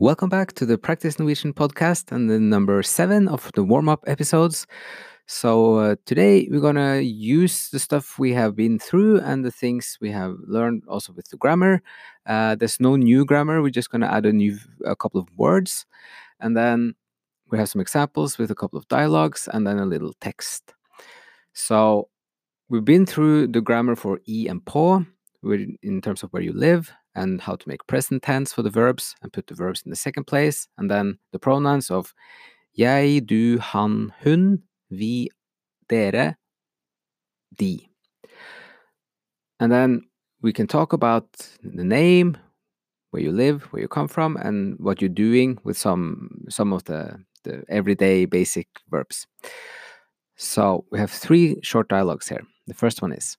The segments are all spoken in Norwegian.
Welcome back to the Practice Norwegian podcast and the number seven of the warm up episodes. So, uh, today we're gonna use the stuff we have been through and the things we have learned also with the grammar. Uh, there's no new grammar, we're just gonna add a new a couple of words and then we have some examples with a couple of dialogues and then a little text. So, we've been through the grammar for e and with- in terms of where you live and how to make present tense for the verbs and put the verbs in the second place, and then the pronouns of jeg, du, han, hun, vi, dere, de. And then we can talk about the name, where you live, where you come from, and what you're doing with some some of the, the everyday basic verbs. So we have three short dialogues here. The first one is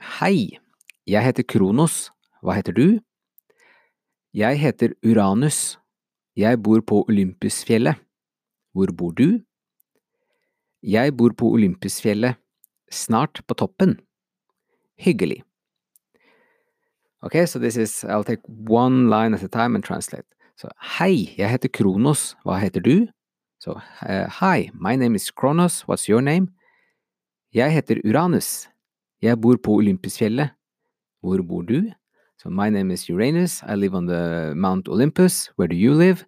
Hei, jeg heter Kronos. Hva heter du? Jeg heter Uranus. Jeg bor på Olympusfjellet. Hvor bor du? Jeg bor på Olympusfjellet. Snart på toppen. Hyggelig. Okay, so this is, I'll take one line at a time and translate. So, hei, jeg heter Kronos. Hva heter du? So, uh, hi, my name is Kronos. What's your name? Jeg heter Uranus. Jeg bor på Olympusfjellet. Hvor bor du? So, my name is Uranus. I live on the Mount Olympus. Where do you live?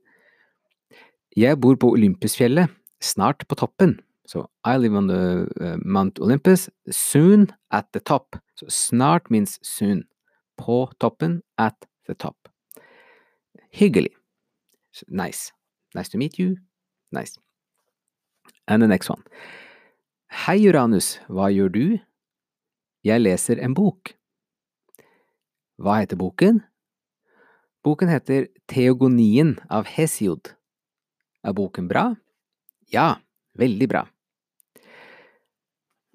Jeg bor på Olympusfjellet. Snart på toppen. So, I live on the uh, Mount Olympus. Soon at the top. So, snart means soon. På toppen, at the top. Hyggelig. So, nice. Nice to meet you. Nice. And the next one. Hei, Uranus. Hva gjør du? Jeg leser en bok. Hva heter boken? Boken heter Teogonien av Hesiod. Er boken bra? Ja, veldig bra.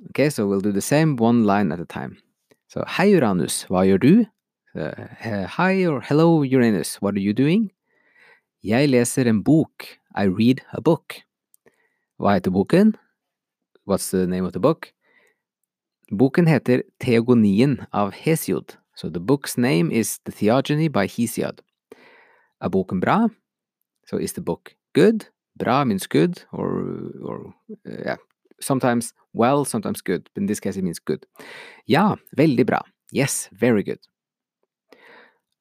Ok, so we'll do the same one line at a time. So, hei Uranus, hva gjør du? Uh, hi or hello Uranus, what are you doing? Jeg leser en bok. I read a book. Hva heter boken? What's the name of the book? Boken heter Teogonien av Hesiod. So the book's name is The Theogony by Hesiod. Er boken bra? So is the book good? Bra means good, or or uh, yeah, sometimes well, sometimes good. But in this case, it means good. Ja, veldig bra. Yes, very good.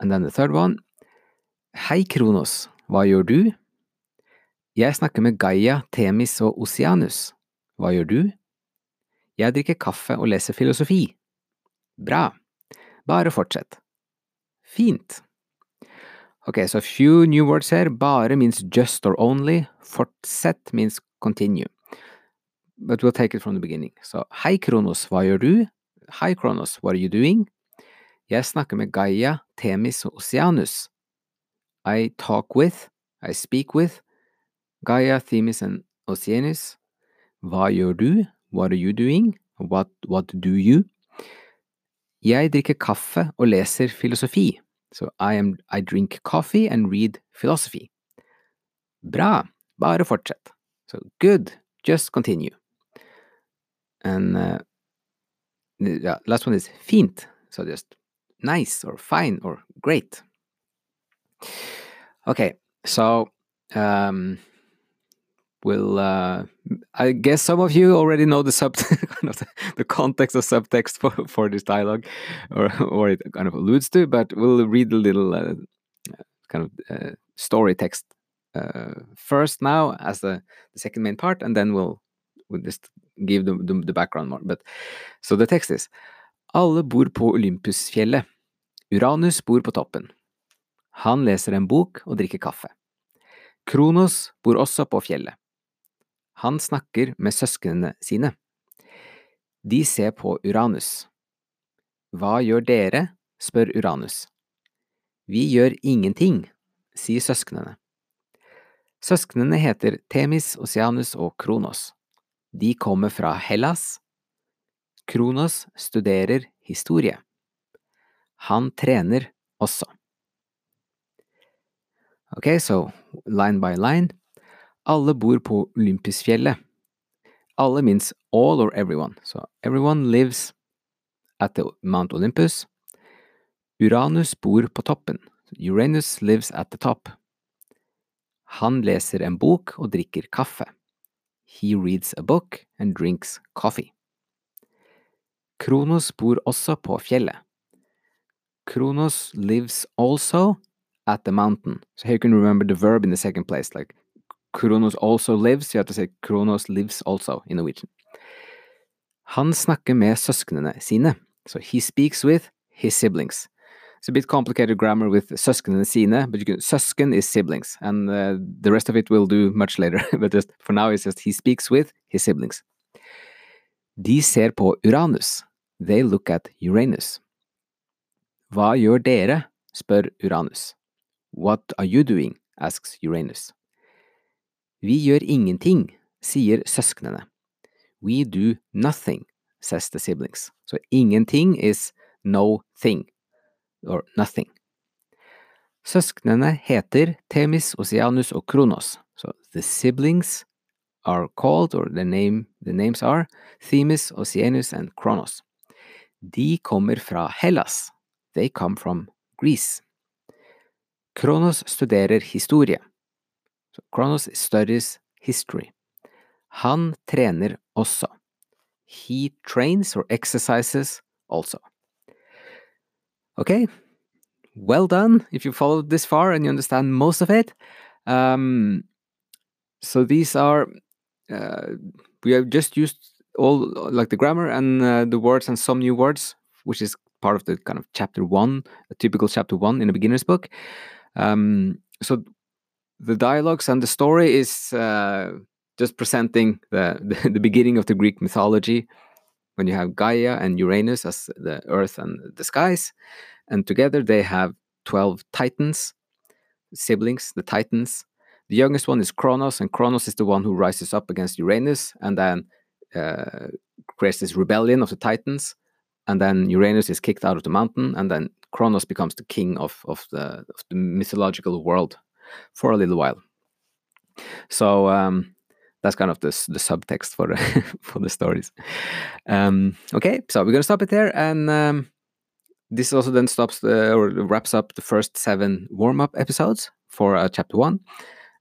And then the third one. Hei, Kronos. Hva gjør du? Jeg snakker med Gaia, Temis og Oceanus. Hva gjør du? Jeg drikker kaffe og leser filosofi. Bra. Bare fortsett. Fint. So a few new words here. Bare means just or only. Fortsett means continue. But we'll take it from the beginning. So, hei Kronos, hva gjør du? Hei, Kronos, what are you doing? Jeg snakker med Gaia, Temis og Oceanus. I talk with, I speak with, Gaia, Themis and Oceanus. Hva gjør du? What are you doing? What, what do you? Jeg drikker kaffe og leser filosofi. So I I drink coffee and read philosophy. Bra. Bare fortsett. So good. Just continue. And uh, yeah, last one is fint. So just nice or fine or great. Okay, so um, we'll. Uh, I guess some of you already know the sub, the, context of subtext for, for this dialogue, or or it kind of alludes to. But we'll read a little uh, kind of uh, story text uh, first now as the, the second main part, and then we'll we'll just give the, the, the background more. But so the text is: Alle bor på Olympusfjellet. Uranus bor på toppen. Han leser en bok og drikker kaffe. Kronos bor også på fjellet. Han snakker med søsknene sine. De ser på Uranus. Hva gjør dere? spør Uranus. Vi gjør ingenting, sier søsknene. Søsknene heter Temis, Oceanus og Kronos. De kommer fra Hellas. Kronos studerer historie. Han trener også. Ok, so line by line. Alle bor på Olympusfjellet. Alle means all or everyone. So everyone lives at the Mount Olympus. Uranus bor på toppen. Uranus lives at the top. Han leser en bok og drikker kaffe. He reads a book and drinks coffee. Kronos bor også på fjellet. Kronos lives also at the mountain. So here you can remember the verb in the second place, like Kronos also lives. Jeg to say Kronos lives also in Norwegian. Han snakker med søsknene sine. So he speaks with his siblings. It's a bit complicated grammar with søsknene sine, but you can, søsken is siblings, and uh, the rest of it we'll do much later. but just for now, it's just he speaks with his siblings. De ser på Uranus. They look at Uranus. Hva gjør dere? spør Uranus. What are you doing? asks Uranus. Vi gjør ingenting, sier søsknene. We do nothing, says the siblings. So ingenting is no thing, or nothing. Søsknene heter Themis, Oceanus og Kronos. So the siblings are called, or the, name, the names are Themis, Oceanus and Kronos. De kommer fra Hellas. They come from Greece. Kronos studerer historie. So Kronos studies history. Han trener også. He trains or exercises also. Okay, well done if you followed this far and you understand most of it. Um, so these are, uh, we have just used all like the grammar and uh, the words and some new words, which is part of the kind of chapter one, a typical chapter one in a beginner's book. Um, so the dialogues and the story is uh, just presenting the, the, the beginning of the Greek mythology when you have Gaia and Uranus as the earth and the skies, and together they have 12 titans, siblings, the titans. The youngest one is Kronos, and Kronos is the one who rises up against Uranus and then uh, creates this rebellion of the titans. And then Uranus is kicked out of the mountain, and then Kronos becomes the king of, of, the, of the mythological world for a little while. So um, that's kind of the, the subtext for the for the stories. Um, okay, so we're gonna stop it there, and um, this also then stops the, or wraps up the first seven warm up episodes for uh, chapter one,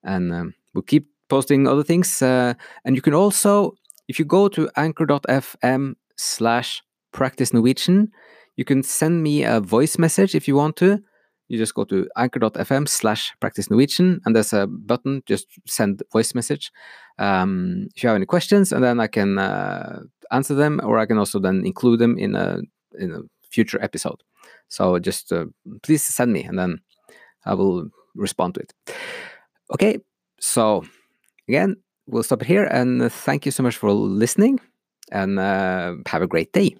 and um, we'll keep posting other things. Uh, and you can also, if you go to anchor.fm slash practice Norwegian, you can send me a voice message if you want to you just go to anchor.fm slash practice Norwegian and there's a button, just send voice message. Um, if you have any questions, and then I can uh, answer them, or I can also then include them in a in a future episode. So just uh, please send me, and then I will respond to it. Okay, so again, we'll stop it here, and thank you so much for listening, and uh, have a great day.